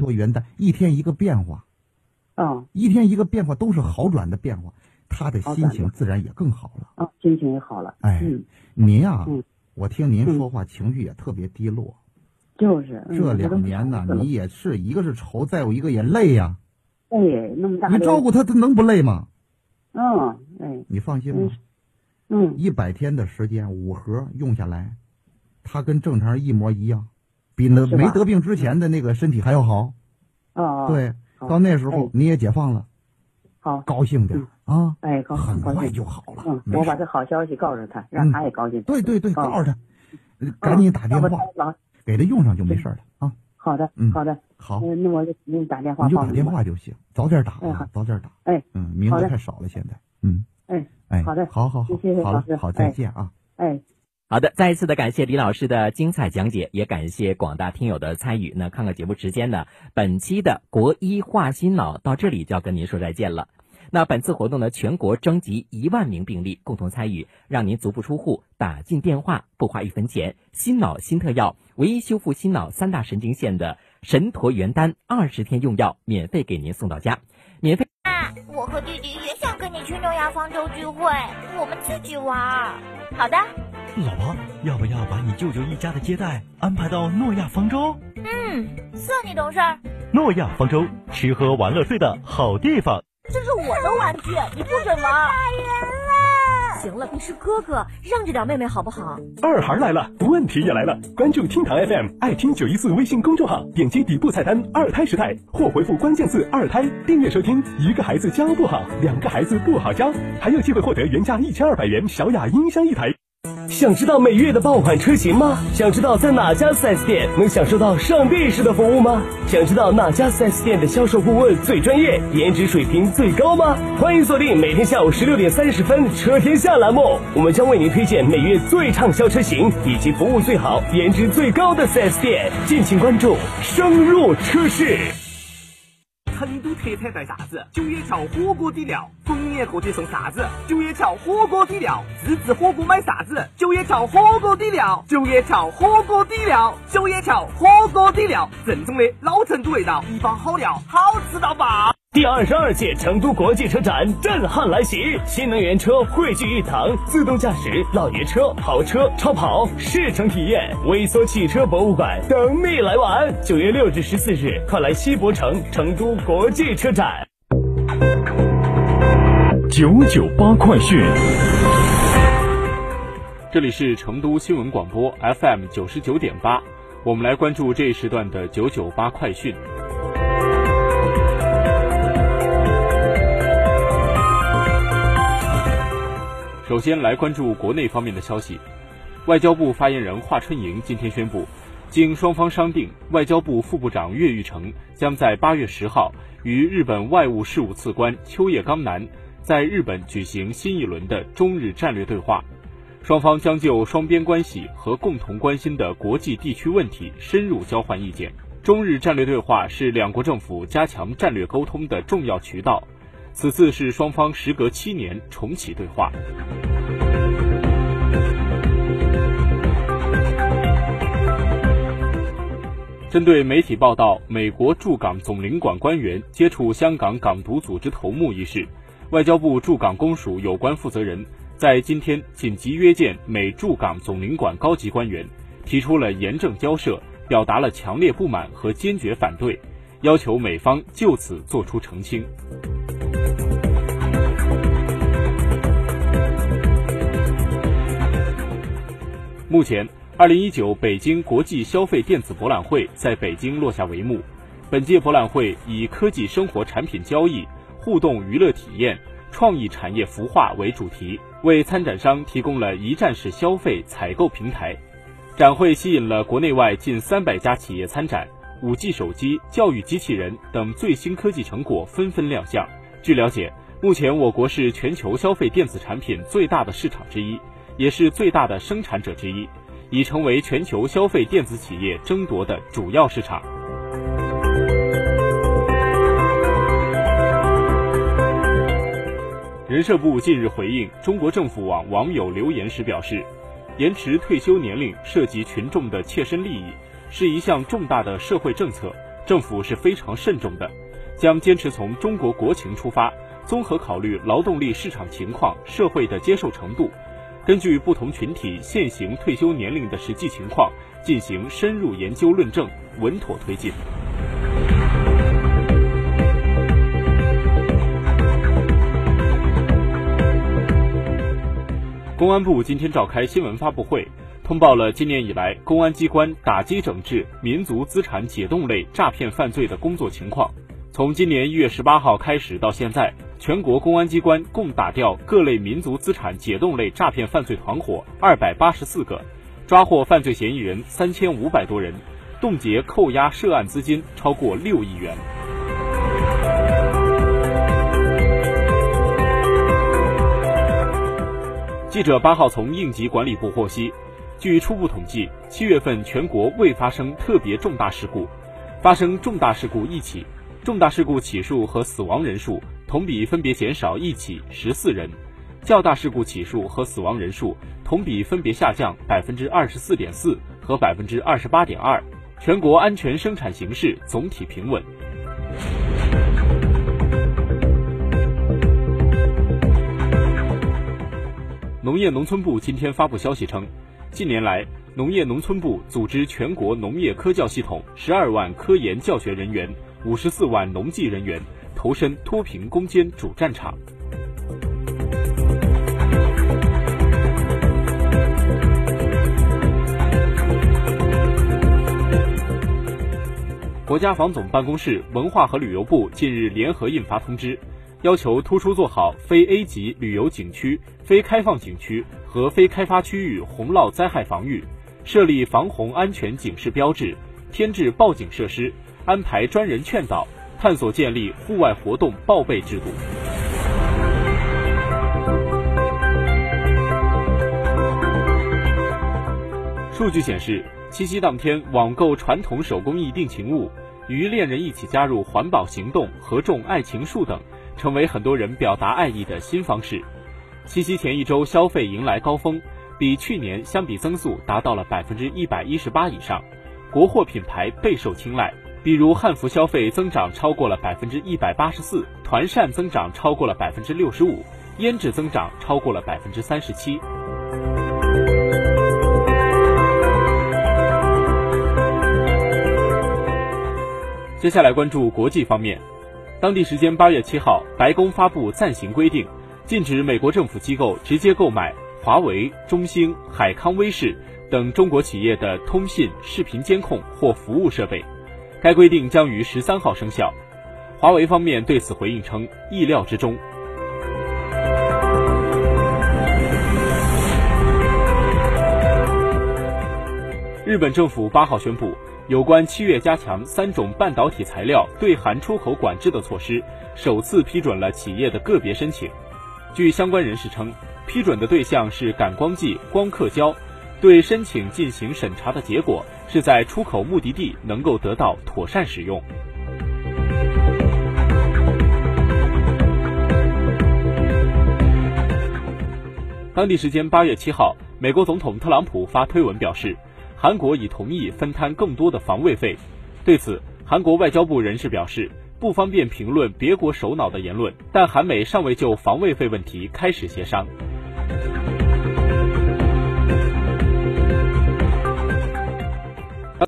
过元旦，一天一个变化，嗯一天一个变化都是好转的变化，他的心情自然也更好了。啊，心情也好了。哎嗯，您啊、嗯我听您嗯说话情绪也特别低落。就是嗯这两年呢，你也是一个是愁，再有一个也累呀、哎那么大你照顾他，他能不累吗？嗯哎你放心吧，嗯一百天的时间，五盒用下来，他跟正常人一模一样，比那没得病之前的那个身体还要好。哦对，到那时候哎你也解放了，好高兴点儿啊，哎高很快就好了嗯。我把这好消息告诉他，让嗯他也高兴。对对对，哦告诉他，呃赶紧打电话给他用上就没事了啊。好的嗯好的，好，嗯那我就给你打电话你就打。电话就行，早点打早点打。哎嗯，名额太少了，现在。嗯，哎哎，好的好好好，谢谢好了好，再哎见啊。哎。好的，再一次的感谢李老师的精彩讲解，也感谢广大听友的参与。那看看节目时间呢，本期的国医化心脑到这里就要跟您说再见了。那本次活动呢，全国征集一万名病例共同参与，让您足不出户，打进电话，不花一分钱，心脑新特药，唯一修复心脑三大神经线的神陀元丹，二十天用药免费给您送到家，免费。我和弟弟也想跟你去诺亚方舟聚会，我们自己玩。好的，老婆，要不要把你舅舅一家的接待安排到诺亚方舟？嗯，算你懂事儿。诺亚方舟，吃喝玩乐睡的好地方。这是我的玩具，你不准玩。打人了。行了，你是哥哥，让着点妹妹好不好？二孩来了，问题也来了。关注厅堂 FM，爱听九一四微信公众号，点击底部菜单“二胎时代”或回复关键字“二胎”，订阅收听。一个孩子教不好，两个孩子不好教，还有机会获得原价一千二百元小雅音箱一台。想知道每月的爆款车型吗？想知道在哪家 4S 店能享受到上帝式的服务吗？想知道哪家 4S 店的销售顾问最专业，颜值水平最高吗？欢迎锁定每天下午十六点三十分《车天下》栏目，我们将为您推荐每月最畅销车型以及服务最好、颜值最高的 4S 店，敬请关注，深入车市。成都特产带啥子？九眼桥火锅底料，逢年过节送啥子？九眼桥火锅底料，自制火锅买啥子？九眼桥火锅底料，九眼桥火锅底料，九眼桥火锅底料，正宗的老成都味道，一包好料，好吃到爆！第二十二届成都国际车展震撼来袭，新能源车汇聚一堂，自动驾驶、老爷车、跑车、超跑试乘体验，微缩汽车博物馆等你来玩。九月六至十四日，快来西博城成都国际车展。九九八快讯。这里是成都新闻广播 FM 九十九点八，我们来关注这一时段的九九八快讯。首先来关注国内方面的消息，外交部发言人华春莹今天宣布，经双方商定，外交部副部长岳玉成将在八月十号与日本外务事务次官秋叶刚男在日本举行新一轮的中日战略对话，双方将就双边关系和共同关心的国际地区问题深入交换意见。中日战略对话是两国政府加强战略沟通的重要渠道。此次是双方时隔七年重启对话。针对媒体报道美国驻港总领馆官员接触香港港独组织头目一事，外交部驻港公署有关负责人在今天紧急约见美驻港总领馆高级官员，提出了严正交涉，表达了强烈不满和坚决反对，要求美方就此作出澄清。目前，二零一九北京国际消费电子博览会在北京落下帷幕。本届博览会以科技生活产品交易、互动娱乐体验、创意产业孵化为主题，为参展商提供了一站式消费采购平台。展会吸引了国内外近三百家企业参展，五 G 手机、教育机器人等最新科技成果纷纷亮相。据了解，目前我国是全球消费电子产品最大的市场之一。也是最大的生产者之一，已成为全球消费电子企业争夺的主要市场。人社部近日回应中国政府网网友留言时表示，延迟退休年龄涉及群众的切身利益，是一项重大的社会政策，政府是非常慎重的，将坚持从中国国情出发，综合考虑劳动力市场情况、社会的接受程度，根据不同群体现行退休年龄的实际情况进行深入研究论证，稳妥推进。公安部今天召开新闻发布会，通报了今年以来公安机关打击整治民族资产解冻类诈骗犯罪的工作情况。从今年一月十八号开始到现在，全国公安机关共打掉各类民族资产解冻类诈骗犯罪团伙二百八十四个，抓获犯罪嫌疑人三千五百多人，冻结扣押涉案资金超过六亿元。记者八号从应急管理部获悉，据初步统计，七月份全国未发生特别重大事故，发生重大事故一起，重大事故起数和死亡人数同比分别减少一起十四人，较大事故起数和死亡人数同比分别下降百分之二十四点四和百分之二十八点二，全国安全生产形势总体平稳。农业农村部今天发布消息称，近年来，农业农村部组织全国农业科教系统十二万科研教学人员、五十四万农技人员投身脱贫攻坚主战场。国家防总办公室、文化和旅游部近日联合印发通知。要求突出做好非 A 级旅游景区、非开放景区和非开发区域洪涝灾害防御，设立防洪安全警示标志，添置报警设施，安排专人劝导，探索建立户外活动报备制度。数据显示，七夕当天网购传统手工艺定情物，与恋人一起加入环保行动，合种爱情树等。成为很多人表达爱意的新方式。七夕前一周消费迎来高峰，比去年相比增速达到了百分之一百一十八以上，国货品牌备受青睐。比如汉服消费增长超过了百分之一百八十四，团扇增长超过了百分之六十五，胭脂增长超过了百分之三十七。接下来关注国际方面。当地时间八月七号，白宫发布暂行规定，禁止美国政府机构直接购买华为、中兴、海康威视等中国企业的通信、视频监控或服务设备。该规定将于十三号生效。华为方面对此回应称，意料之中。日本政府八号宣布。有关七月加强三种半导体材料对韩出口管制的措施，首次批准了企业的个别申请。据相关人士称，批准的对象是感光剂、光刻胶。对申请进行审查的结果是在出口目的地能够得到妥善使用。当地时间八月七号，美国总统特朗普发推文表示。韩国已同意分摊更多的防卫费，对此，韩国外交部人士表示不方便评论别国首脑的言论，但韩美尚未就防卫费问题开始协商。